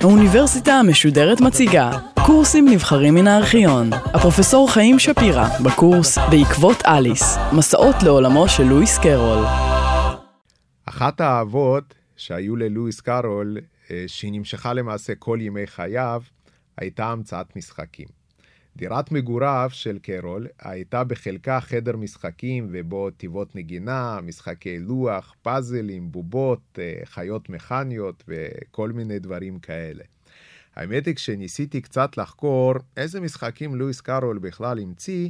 האוניברסיטה המשודרת מציגה קורסים נבחרים מן הארכיון. הפרופסור חיים שפירא בקורס בעקבות אליס, מסעות לעולמו של לואיס קרול. אחת האהבות שהיו ללואיס קארול, אה, שהיא נמשכה למעשה כל ימי חייו, הייתה המצאת משחקים. דירת מגוריו של קרול הייתה בחלקה חדר משחקים ובו טיבות נגינה, משחקי לוח, פאזלים, בובות, אה, חיות מכניות וכל מיני דברים כאלה. האמת היא, כשניסיתי קצת לחקור איזה משחקים לואיס קארול בכלל המציא,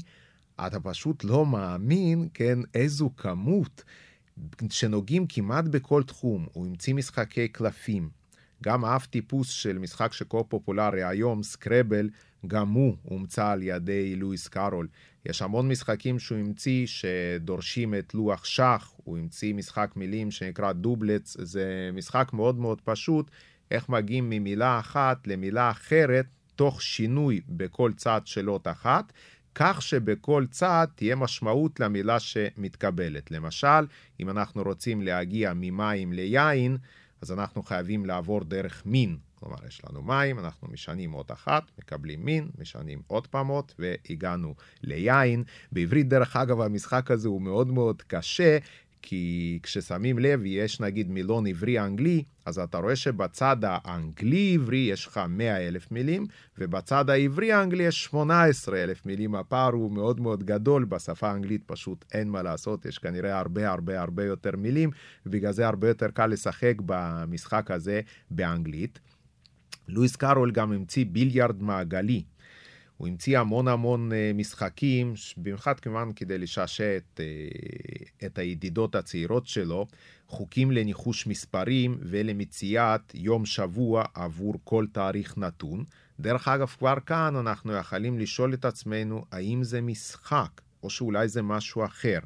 אתה פשוט לא מאמין, כן, איזו כמות, שנוגעים כמעט בכל תחום. הוא המציא משחקי קלפים. גם אף טיפוס של משחק שכה פופולרי היום, סקרבל, גם הוא הומצא על ידי לואיס קארול. יש המון משחקים שהוא המציא שדורשים את לוח שח, הוא המציא משחק מילים שנקרא דובלץ, זה משחק מאוד מאוד פשוט, איך מגיעים ממילה אחת למילה אחרת, תוך שינוי בכל צעד של אות אחת, כך שבכל צעד תהיה משמעות למילה שמתקבלת. למשל, אם אנחנו רוצים להגיע ממים ליין, אז אנחנו חייבים לעבור דרך מין. כלומר, יש לנו מים, אנחנו משנים אות אחת, מקבלים מין, משנים עוד פעם אות, והגענו ליין. בעברית, דרך אגב, המשחק הזה הוא מאוד מאוד קשה, כי כששמים לב, יש נגיד מילון עברי-אנגלי, אז אתה רואה שבצד האנגלי-עברי יש לך 100 אלף מילים, ובצד העברי-אנגלי יש 18 אלף מילים. הפער הוא מאוד מאוד גדול, בשפה האנגלית פשוט אין מה לעשות, יש כנראה הרבה הרבה הרבה יותר מילים, ובגלל זה הרבה יותר קל לשחק במשחק הזה באנגלית. לואיס קארול גם המציא ביליארד מעגלי. הוא המציא המון המון אה, משחקים, במיוחד כמובן כדי לשעשע את, אה, את הידידות הצעירות שלו, חוקים לניחוש מספרים ולמציאת יום שבוע עבור כל תאריך נתון. דרך אגב, כבר כאן אנחנו יכולים לשאול את עצמנו האם זה משחק, או שאולי זה משהו אחר.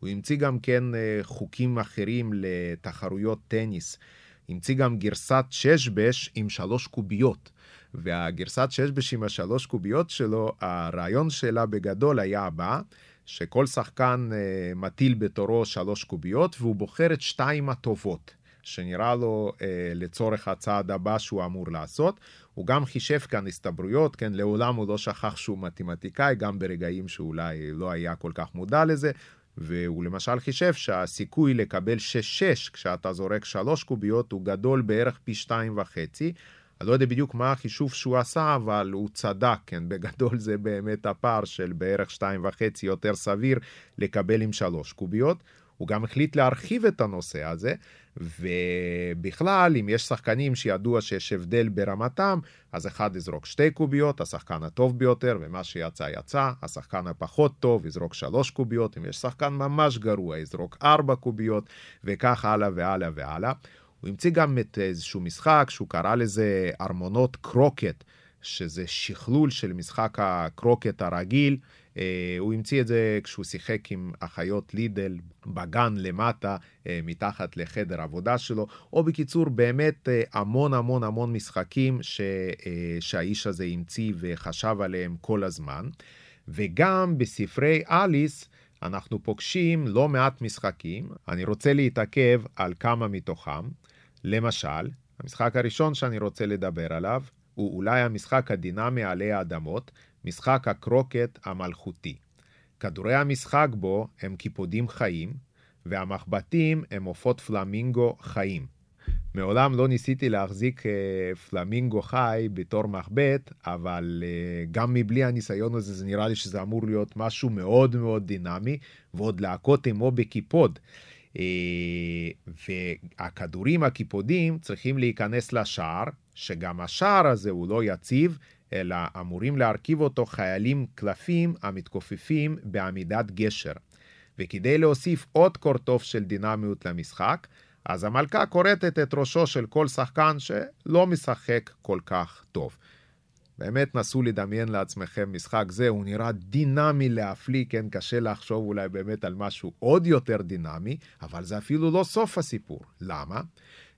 הוא המציא גם כן אה, חוקים אחרים לתחרויות טניס. המציא גם גרסת ששבש עם שלוש קוביות. והגרסת ששבש עם השלוש קוביות שלו, הרעיון שלה בגדול היה הבא, שכל שחקן uh, מטיל בתורו שלוש קוביות, והוא בוחר את שתיים הטובות, שנראה לו uh, לצורך הצעד הבא שהוא אמור לעשות. הוא גם חישב כאן הסתברויות, כן, לעולם הוא לא שכח שהוא מתמטיקאי, גם ברגעים שאולי לא היה כל כך מודע לזה. והוא למשל חישב שהסיכוי לקבל 6-6 כשאתה זורק 3 קוביות הוא גדול בערך פי 2.5. אני לא יודע בדיוק מה החישוב שהוא עשה, אבל הוא צדק, כן, בגדול זה באמת הפער של בערך 2.5 יותר סביר לקבל עם 3 קוביות. הוא גם החליט להרחיב את הנושא הזה, ובכלל, אם יש שחקנים שידוע שיש הבדל ברמתם, אז אחד יזרוק שתי קוביות, השחקן הטוב ביותר, ומה שיצא יצא, השחקן הפחות טוב יזרוק שלוש קוביות, אם יש שחקן ממש גרוע, יזרוק ארבע קוביות, וכך הלאה והלאה והלאה. הוא המציא גם את איזשהו משחק שהוא קרא לזה ארמונות קרוקט, שזה שכלול של משחק הקרוקט הרגיל. אה, הוא המציא את זה כשהוא שיחק עם אחיות לידל בגן למטה, אה, מתחת לחדר עבודה שלו, או בקיצור, באמת אה, המון המון המון משחקים ש, שהאיש הזה המציא וחשב עליהם כל הזמן. וגם בספרי אליס, אנחנו פוגשים לא מעט משחקים, אני רוצה להתעכב על כמה מתוכם. למשל, המשחק הראשון שאני רוצה לדבר עליו הוא אולי המשחק הדינמי עלי אדמות, משחק הקרוקט המלכותי. כדורי המשחק בו הם קיפודים חיים, והמחבטים הם עופות פלמינגו חיים. מעולם לא ניסיתי להחזיק אה, פלמינגו חי בתור מחבט, אבל אה, גם מבלי הניסיון הזה זה נראה לי שזה אמור להיות משהו מאוד מאוד דינמי, ועוד להכות עמו בקיפוד. אה, והכדורים הקיפודים צריכים להיכנס לשער, שגם השער הזה הוא לא יציב, אלא אמורים להרכיב אותו חיילים קלפים המתכופפים בעמידת גשר. וכדי להוסיף עוד קורטוף של דינמיות למשחק, אז המלכה כורתת את ראשו של כל שחקן שלא משחק כל כך טוב. באמת נסו לדמיין לעצמכם משחק זה, הוא נראה דינמי להפליא, כן, קשה לחשוב אולי באמת על משהו עוד יותר דינמי, אבל זה אפילו לא סוף הסיפור. למה?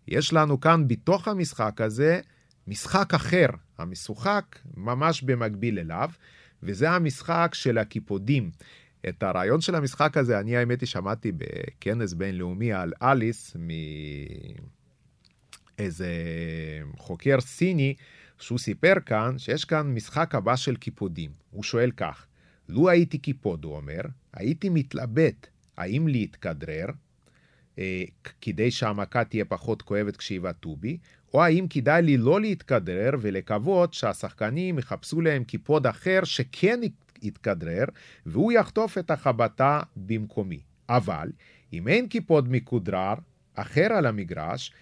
יש לנו כאן בתוך המשחק הזה משחק אחר, המשוחק ממש במקביל אליו, וזה המשחק של הקיפודים. את הרעיון של המשחק הזה, אני האמת היא שמעתי בכנס בינלאומי על אליס מאיזה חוקר סיני, שהוא סיפר כאן שיש כאן משחק חבוי של קיפודים. הוא שואל כך, לו הייתי קיפוד, הוא אומר, הייתי מתלבט האם להתכדרר, כדי שהמכה תהיה פחות כואבת כשיבעטו בי, או האם כדאי לי לא להתכדרר ולקוות שהשחקנים יחפשו להם קיפוד אחר שכן יתכדרר, והוא יחטוף את החבטה במקומי. אבל אם אין קיפוד מכודרר אחר על המגרש,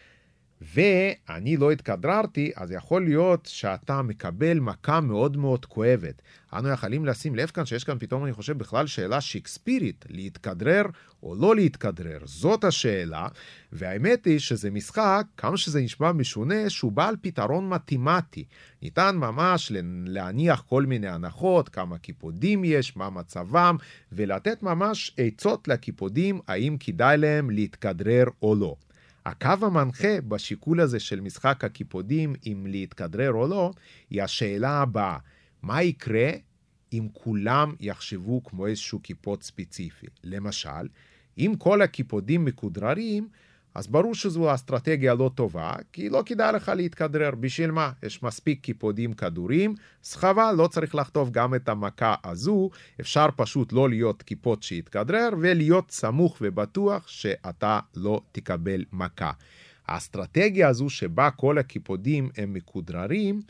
ואני לא התכדררתי, אז יכול להיות שאתה מקבל מכה מאוד מאוד כואבת. אנו יכולים לשים לב כאן שיש כאן פתאום, אני חושב, בכלל שאלה שיקספירית, להתכדרר או לא להתכדרר. זאת השאלה, והאמת היא שזה משחק, כמה שזה נשמע משונה, שהוא בעל פתרון מתמטי. ניתן ממש להניח כל מיני הנחות, כמה קיפודים יש, מה מצבם, ולתת ממש עצות לקיפודים, האם כדאי להם להתכדרר או לא. הקו המנחה בשיקול הזה של משחק הקיפודים, אם להתכדרר או לא, היא השאלה הבאה, מה יקרה אם כולם יחשבו כמו איזשהו קיפוד ספציפי? למשל, אם כל הקיפודים מכודררים, אז ברור שזו אסטרטגיה לא טובה, כי לא כדאי לך להתכדרר. בשביל מה? יש מספיק קיפודים כדורים, סחבק, לא צריך לחטוף גם את המכה הזו, אפשר פשוט לא להיות קיפוד שיתכדרר, ולהיות סמוך ובטוח שאתה לא תקבל מכה. האסטרטגיה הזו שבה כל הקיפודים הם מכודררים,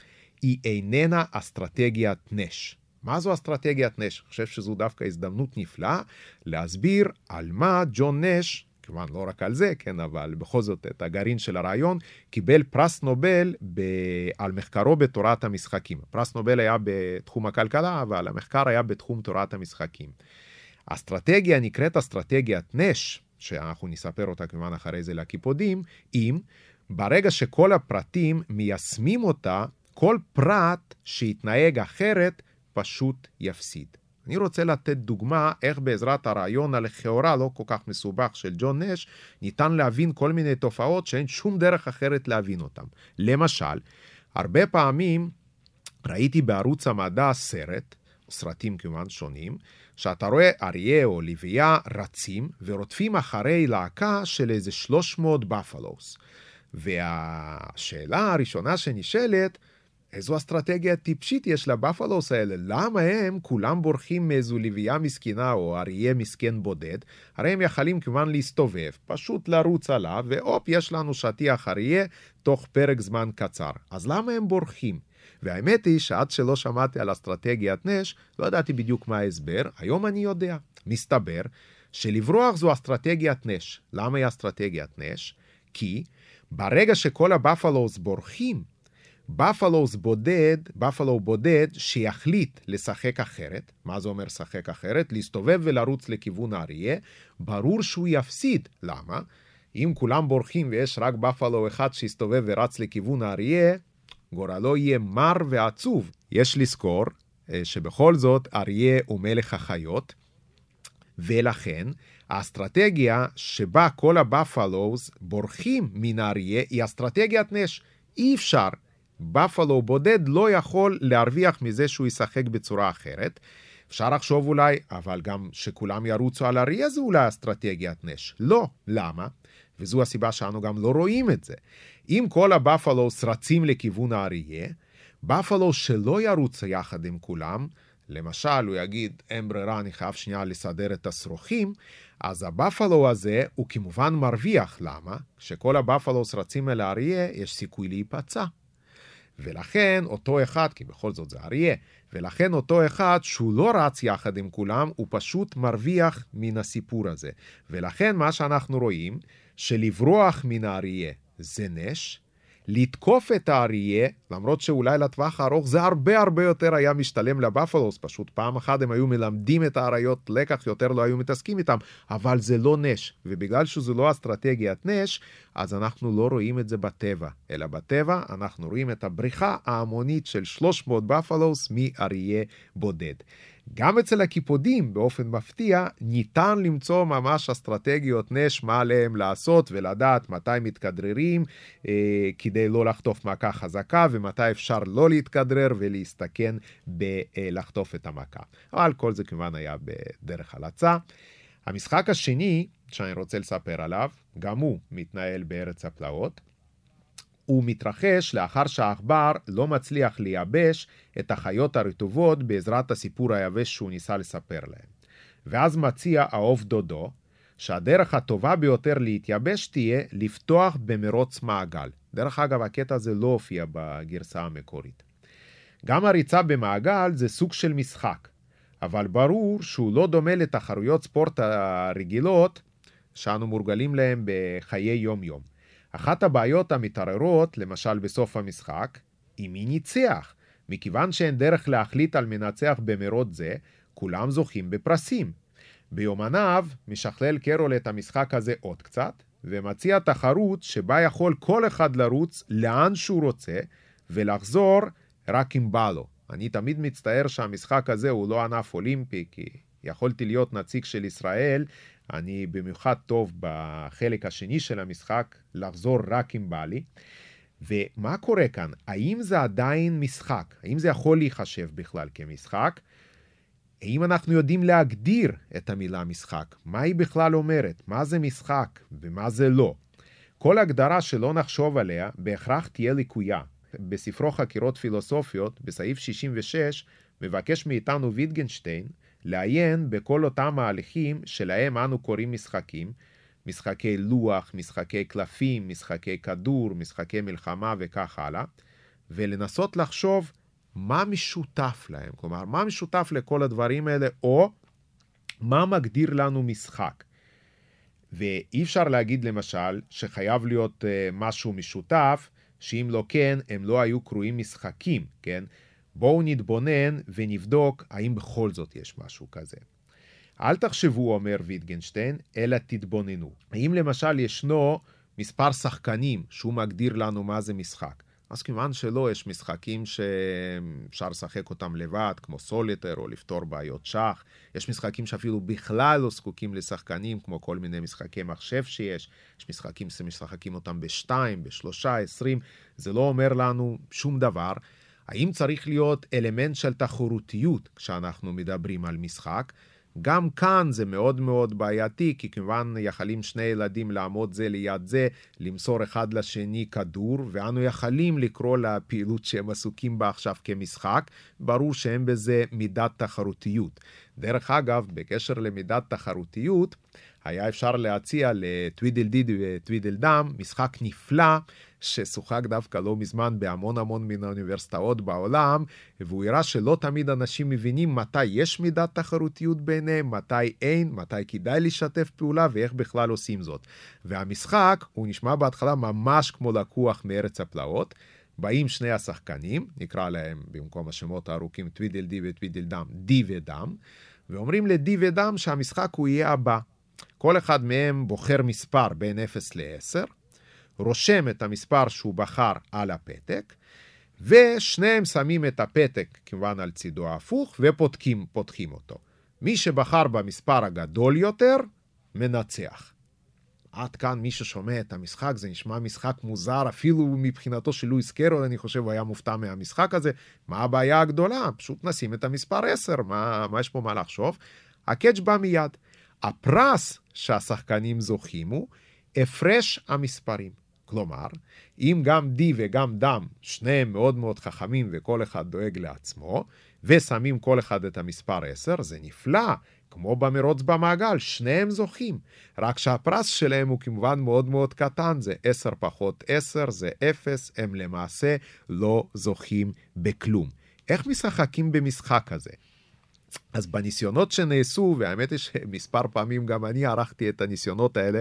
היא איננה אסטרטגיית נש. מה זו אסטרטגיית נש? אני חושב שזו דווקא הזדמנות נפלאה להסביר על מה ג'ון נש כמובן לא רק על זה, כן, אבל בכל זאת את הגרעין של הרעיון, קיבל פרס נובל ב... על מחקרו בתורת המשחקים. פרס נובל היה בתחום הכלכלה, אבל המחקר היה בתחום תורת המשחקים. האסטרטגיה נקראת אסטרטגיית נש, שאנחנו נספר אותה כמובן אחרי זה לקיפודים, אם ברגע שכל הפרטים מיישמים אותה, כל פרט שיתנהג אחרת פשוט יפסיד. אני רוצה לתת דוגמה איך בעזרת הרעיון הלכאורה לא כל כך מסובך של ג'ון נש, ניתן להבין כל מיני תופעות שאין שום דרך אחרת להבין אותן. למשל, הרבה פעמים ראיתי בערוץ המדע סרט, סרטים כמובן שונים, שאתה רואה אריה או לוויה רצים ורודפים אחרי להקה של איזה 300 בפלוס. והשאלה הראשונה שנשאלת, איזו אסטרטגיה טיפשית יש לבפלוס האלה? למה הם כולם בורחים מאיזו לביאה מסכנה או אריה מסכן בודד? הרי הם יכולים כמובן להסתובב, פשוט לרוץ עליו, והופ, יש לנו שטיח אריה תוך פרק זמן קצר. אז למה הם בורחים? והאמת היא שעד שלא שמעתי על אסטרטגיית נש, לא ידעתי בדיוק מה ההסבר, היום אני יודע. מסתבר שלברוח זו אסטרטגיית נש. למה היא אסטרטגיית נש? כי ברגע שכל הבפלוס בורחים, בפלוס בודד, בפלו בודד שיחליט לשחק אחרת, מה זה אומר לשחק אחרת? להסתובב ולרוץ לכיוון האריה, ברור שהוא יפסיד. למה? אם כולם בורחים ויש רק בפלו אחד שיסתובב ורץ לכיוון האריה, גורלו יהיה מר ועצוב. יש לזכור אה, שבכל זאת אריה הוא מלך החיות, ולכן האסטרטגיה שבה כל הבפלוס בורחים מן האריה היא אסטרטגיית נש. אי אפשר בפלו בודד לא יכול להרוויח מזה שהוא ישחק בצורה אחרת. אפשר לחשוב אולי, אבל גם שכולם ירוצו על אריה זה אולי אסטרטגיית נש. לא. למה? וזו הסיבה שאנו גם לא רואים את זה. אם כל הבפלוס רצים לכיוון האריה, בפלו שלא ירוץ יחד עם כולם, למשל, הוא יגיד, אין ברירה, אני חייב שנייה לסדר את השרוכים, אז הבפלו הזה הוא כמובן מרוויח. למה? כשכל הבפלוס רצים אל האריה, יש סיכוי להיפצע. ולכן אותו אחד, כי בכל זאת זה אריה, ולכן אותו אחד שהוא לא רץ יחד עם כולם, הוא פשוט מרוויח מן הסיפור הזה. ולכן מה שאנחנו רואים, שלברוח מן האריה זה נש, לתקוף את האריה, למרות שאולי לטווח הארוך זה הרבה הרבה יותר היה משתלם לבפלוס, פשוט פעם אחת הם היו מלמדים את האריות לקח, יותר לא היו מתעסקים איתם, אבל זה לא נש, ובגלל שזו לא אסטרטגיית נש, אז אנחנו לא רואים את זה בטבע, אלא בטבע אנחנו רואים את הבריחה ההמונית של 300 בפלוס מאריה בודד. גם אצל הקיפודים, באופן מפתיע, ניתן למצוא ממש אסטרטגיות נש מה עליהם לעשות ולדעת מתי מתכדררים אה, כדי לא לחטוף מכה חזקה ומתי אפשר לא להתכדרר ולהסתכן בלחטוף את המכה. אבל כל זה כמובן היה בדרך הלצה. המשחק השני שאני רוצה לספר עליו, גם הוא מתנהל בארץ הפלאות. הוא מתרחש לאחר שהעכבר לא מצליח לייבש את החיות הרטובות בעזרת הסיפור היבש שהוא ניסה לספר להם. ואז מציע האוב דודו, שהדרך הטובה ביותר להתייבש תהיה לפתוח במרוץ מעגל. דרך אגב, הקטע הזה לא הופיע בגרסה המקורית. גם הריצה במעגל זה סוג של משחק, אבל ברור שהוא לא דומה לתחרויות ספורט הרגילות שאנו מורגלים להם בחיי יום-יום. אחת הבעיות המתערערות, למשל בסוף המשחק, היא מי ניצח. מכיוון שאין דרך להחליט על מנצח במרוץ זה, כולם זוכים בפרסים. ביומניו משכלל קרול את המשחק הזה עוד קצת, ומציע תחרות שבה יכול כל אחד לרוץ לאן שהוא רוצה, ולחזור רק אם בא לו. אני תמיד מצטער שהמשחק הזה הוא לא ענף אולימפי, כי יכולתי להיות נציג של ישראל, אני במיוחד טוב בחלק השני של המשחק, לחזור רק אם בא לי. ומה קורה כאן? האם זה עדיין משחק? האם זה יכול להיחשב בכלל כמשחק? האם אנחנו יודעים להגדיר את המילה משחק? מה היא בכלל אומרת? מה זה משחק ומה זה לא? כל הגדרה שלא נחשוב עליה בהכרח תהיה לקויה. בספרו חקירות פילוסופיות, בסעיף 66, מבקש מאיתנו ויטגנשטיין לעיין בכל אותם ההליכים שלהם אנו קוראים משחקים, משחקי לוח, משחקי קלפים, משחקי כדור, משחקי מלחמה וכך הלאה, ולנסות לחשוב מה משותף להם, כלומר, מה משותף לכל הדברים האלה, או מה מגדיר לנו משחק. ואי אפשר להגיד למשל שחייב להיות uh, משהו משותף, שאם לא כן, הם לא היו קרויים משחקים, כן? בואו נתבונן ונבדוק האם בכל זאת יש משהו כזה. אל תחשבו, אומר ויטגנשטיין, אלא תתבוננו. האם למשל ישנו מספר שחקנים שהוא מגדיר לנו מה זה משחק? אז כיוון שלא, יש משחקים שאפשר לשחק אותם לבד, כמו סוליטר או לפתור בעיות שח. יש משחקים שאפילו בכלל לא זקוקים לשחקנים, כמו כל מיני משחקי מחשב שיש. יש משחקים שמשחקים אותם בשתיים, בשלושה, עשרים. זה לא אומר לנו שום דבר. האם צריך להיות אלמנט של תחרותיות כשאנחנו מדברים על משחק? גם כאן זה מאוד מאוד בעייתי, כי כמובן יכלים שני ילדים לעמוד זה ליד זה, למסור אחד לשני כדור, ואנו יכלים לקרוא לפעילות שהם עסוקים בה עכשיו כמשחק, ברור שאין בזה מידת תחרותיות. דרך אגב, בקשר למידת תחרותיות, היה אפשר להציע לטווידל דיד וטווידל דם משחק נפלא ששוחק דווקא לא מזמן בהמון המון מן האוניברסיטאות בעולם, והוא הראה שלא תמיד אנשים מבינים מתי יש מידת תחרותיות ביניהם, מתי אין, מתי כדאי לשתף פעולה ואיך בכלל עושים זאת. והמשחק, הוא נשמע בהתחלה ממש כמו לקוח מארץ הפלאות. באים שני השחקנים, נקרא להם במקום השמות הארוכים טווידל די וטווידל דם, די ודם, ואומרים לדי ודם שהמשחק הוא יהיה הבא. כל אחד מהם בוחר מספר בין 0 ל-10, רושם את המספר שהוא בחר על הפתק, ושניהם שמים את הפתק כמובן על צידו ההפוך ופותחים אותו. מי שבחר במספר הגדול יותר, מנצח. עד כאן מי ששומע את המשחק, זה נשמע משחק מוזר, אפילו מבחינתו של לואיס קרול, אני חושב, הוא היה מופתע מהמשחק הזה. מה הבעיה הגדולה? פשוט נשים את המספר 10, מה, מה יש פה מה לחשוב? הקאץ' בא מיד. הפרס שהשחקנים זוכים הוא הפרש המספרים. כלומר, אם גם די וגם דם, שניהם מאוד מאוד חכמים וכל אחד דואג לעצמו, ושמים כל אחד את המספר 10, זה נפלא, כמו במרוץ במעגל, שניהם זוכים. רק שהפרס שלהם הוא כמובן מאוד מאוד קטן, זה 10 פחות 10, זה 0, הם למעשה לא זוכים בכלום. איך משחקים במשחק הזה? אז בניסיונות שנעשו, והאמת היא שמספר פעמים גם אני ערכתי את הניסיונות האלה,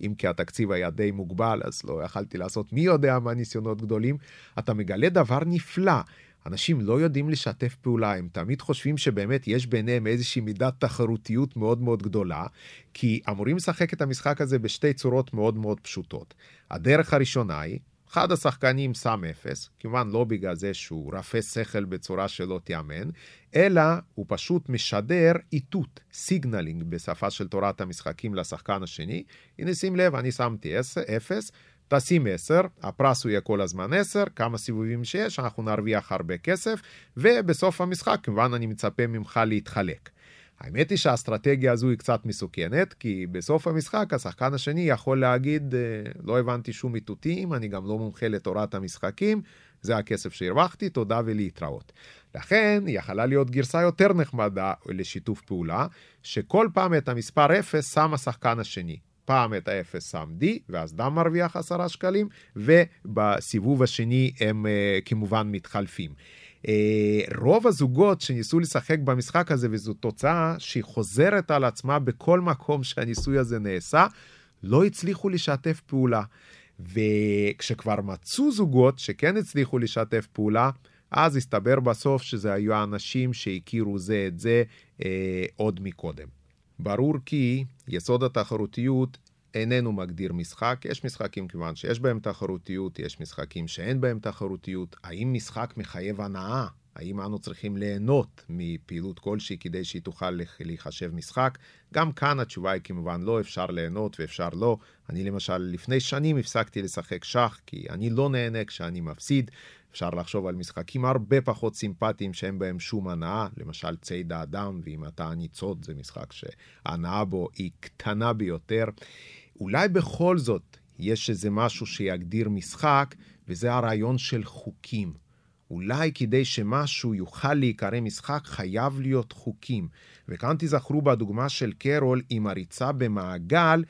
אם כי התקציב היה די מוגבל, אז לא יכלתי לעשות מי יודע מה ניסיונות גדולים, אתה מגלה דבר נפלא. אנשים לא יודעים לשתף פעולה, הם תמיד חושבים שבאמת יש ביניהם איזושהי מידת תחרותיות מאוד מאוד גדולה, כי אמורים לשחק את המשחק הזה בשתי צורות מאוד מאוד פשוטות. הדרך הראשונה היא אחד השחקנים שם אפס, כמובן לא בגלל זה שהוא רפה שכל בצורה שלא תיאמן, אלא הוא פשוט משדר איתות, signaling בשפה של תורת המשחקים לשחקן השני. הנה שים לב, אני שמתי אפס, תשים 10, הפרס הוא יהיה כל הזמן 10, כמה סיבובים שיש, אנחנו נרוויח הרבה כסף, ובסוף המשחק כמובן אני מצפה ממך להתחלק. האמת היא שהאסטרטגיה הזו היא קצת מסוכנת, כי בסוף המשחק השחקן השני יכול להגיד, אה, לא הבנתי שום איתותים, אני גם לא מומחה לתורת המשחקים, זה הכסף שהרווחתי, תודה ולהתראות. לכן, יכלה להיות גרסה יותר נחמדה לשיתוף פעולה, שכל פעם את המספר 0 שם השחקן השני. פעם את ה-0 שם D, ואז דם מרוויח 10 שקלים, ובסיבוב השני הם uh, כמובן מתחלפים. Uh, רוב הזוגות שניסו לשחק במשחק הזה, וזו תוצאה שהיא חוזרת על עצמה בכל מקום שהניסוי הזה נעשה, לא הצליחו לשתף פעולה. וכשכבר מצאו זוגות שכן הצליחו לשתף פעולה, אז הסתבר בסוף שזה היו האנשים שהכירו זה את זה אה, עוד מקודם. ברור כי יסוד התחרותיות איננו מגדיר משחק. יש משחקים כיוון שיש בהם תחרותיות, יש משחקים שאין בהם תחרותיות. האם משחק מחייב הנאה? האם אנו צריכים ליהנות מפעילות כלשהי כדי שהיא תוכל להיחשב משחק? גם כאן התשובה היא כמובן לא, אפשר ליהנות ואפשר לא. אני למשל לפני שנים הפסקתי לשחק שח כי אני לא נהנה כשאני מפסיד. אפשר לחשוב על משחקים הרבה פחות סימפטיים שאין בהם שום הנאה, למשל ציד האדם, ואם אתה הניצוד זה משחק שההנאה בו היא קטנה ביותר. אולי בכל זאת יש איזה משהו שיגדיר משחק, וזה הרעיון של חוקים. אולי כדי שמשהו יוכל להיקרא משחק, חייב להיות חוקים. וכאן תזכרו בדוגמה של קרול עם הריצה במעגל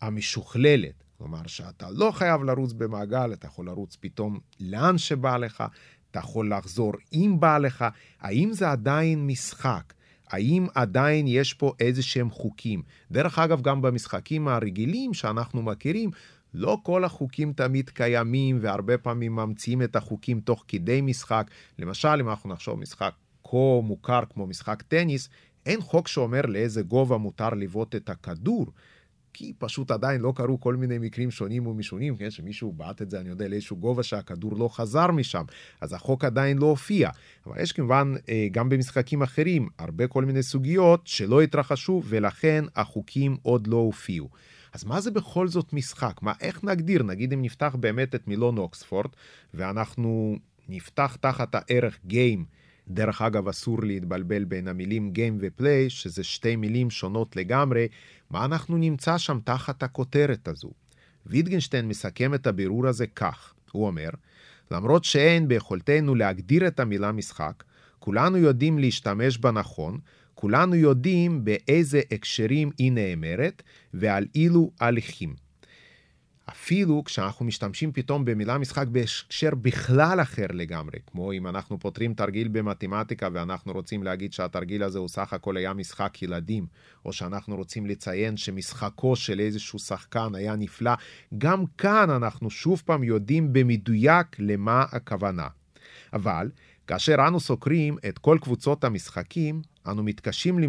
המשוכללת. כלומר שאתה לא חייב לרוץ במעגל, אתה יכול לרוץ פתאום לאן שבא לך, אתה יכול לחזור אם בא לך. האם זה עדיין משחק? האם עדיין יש פה איזה שהם חוקים? דרך אגב, גם במשחקים הרגילים שאנחנו מכירים, לא כל החוקים תמיד קיימים, והרבה פעמים ממציאים את החוקים תוך כדי משחק. למשל, אם אנחנו נחשוב משחק כה מוכר כמו משחק טניס, אין חוק שאומר לאיזה גובה מותר לבעוט את הכדור. כי פשוט עדיין לא קרו כל מיני מקרים שונים ומשונים, כן, שמישהו בעט את זה, אני יודע, לאיזשהו גובה שהכדור לא חזר משם, אז החוק עדיין לא הופיע. אבל יש כמובן, אה, גם במשחקים אחרים, הרבה כל מיני סוגיות שלא התרחשו, ולכן החוקים עוד לא הופיעו. אז מה זה בכל זאת משחק? מה, איך נגדיר? נגיד אם נפתח באמת את מילון אוקספורד, ואנחנו נפתח תחת הערך גיים, דרך אגב, אסור להתבלבל בין המילים Game ו-Play, שזה שתי מילים שונות לגמרי, מה אנחנו נמצא שם תחת הכותרת הזו. ויטגנשטיין מסכם את הבירור הזה כך, הוא אומר, למרות שאין ביכולתנו להגדיר את המילה משחק, כולנו יודעים להשתמש בה נכון, כולנו יודעים באיזה הקשרים היא נאמרת ועל אילו הליכים. אפילו כשאנחנו משתמשים פתאום במילה משחק בהקשר בכלל אחר לגמרי, כמו אם אנחנו פותרים תרגיל במתמטיקה ואנחנו רוצים להגיד שהתרגיל הזה הוא סך הכל היה משחק ילדים, או שאנחנו רוצים לציין שמשחקו של איזשהו שחקן היה נפלא, גם כאן אנחנו שוב פעם יודעים במדויק למה הכוונה. אבל כאשר אנו סוקרים את כל קבוצות המשחקים, אנו מתקשים